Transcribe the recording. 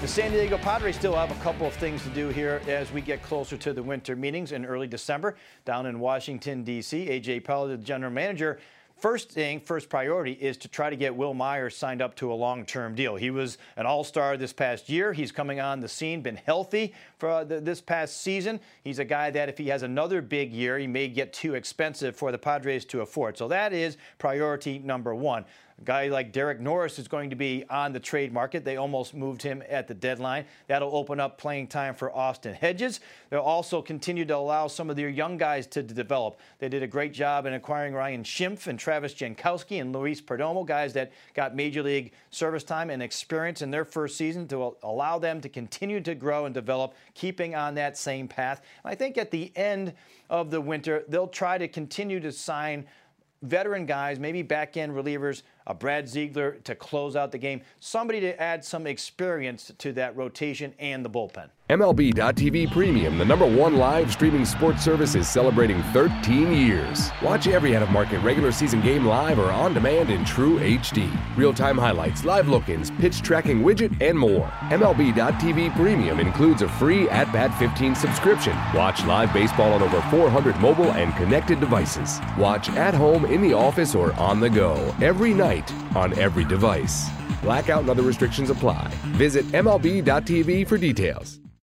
The San Diego Padres still have a couple of things to do here as we get closer to the winter meetings in early December down in Washington, D.C. AJ Preller, the general manager, First thing, first priority is to try to get Wil Myers signed up to a long term deal. He was an all star this past year. He's coming on the scene, been healthy for uh, this past season. He's a guy that if he has another big year, he may get too expensive for the Padres to afford. So that is priority number one. A guy like Derek Norris is going to be on the trade market. They almost moved him at the deadline. That'll open up playing time for Austin Hedges. They'll also continue to allow some of their young guys to develop. They did a great job in acquiring Ryan Schimpf and Travis Jankowski and Luis Perdomo, guys that got major league service time and experience in their first season to allow them to continue to grow and develop, keeping on that same path. I think at the end of the winter, they'll try to continue to sign veteran guys, maybe back end relievers a Brad Ziegler to close out the game, somebody to add some experience to that rotation and the bullpen. MLB.tv Premium, the number one live streaming sports service, is celebrating 13 years. Watch every out of market regular season game live or on demand in true HD. Real time highlights, live look ins, pitch tracking widget, and more. MLB.tv Premium includes a free At Bat 15 subscription. Watch live baseball on over 400 mobile and connected devices. Watch at home, in the office, or on the go every night on every device. Blackout and other restrictions apply. Visit MLB.tv for details.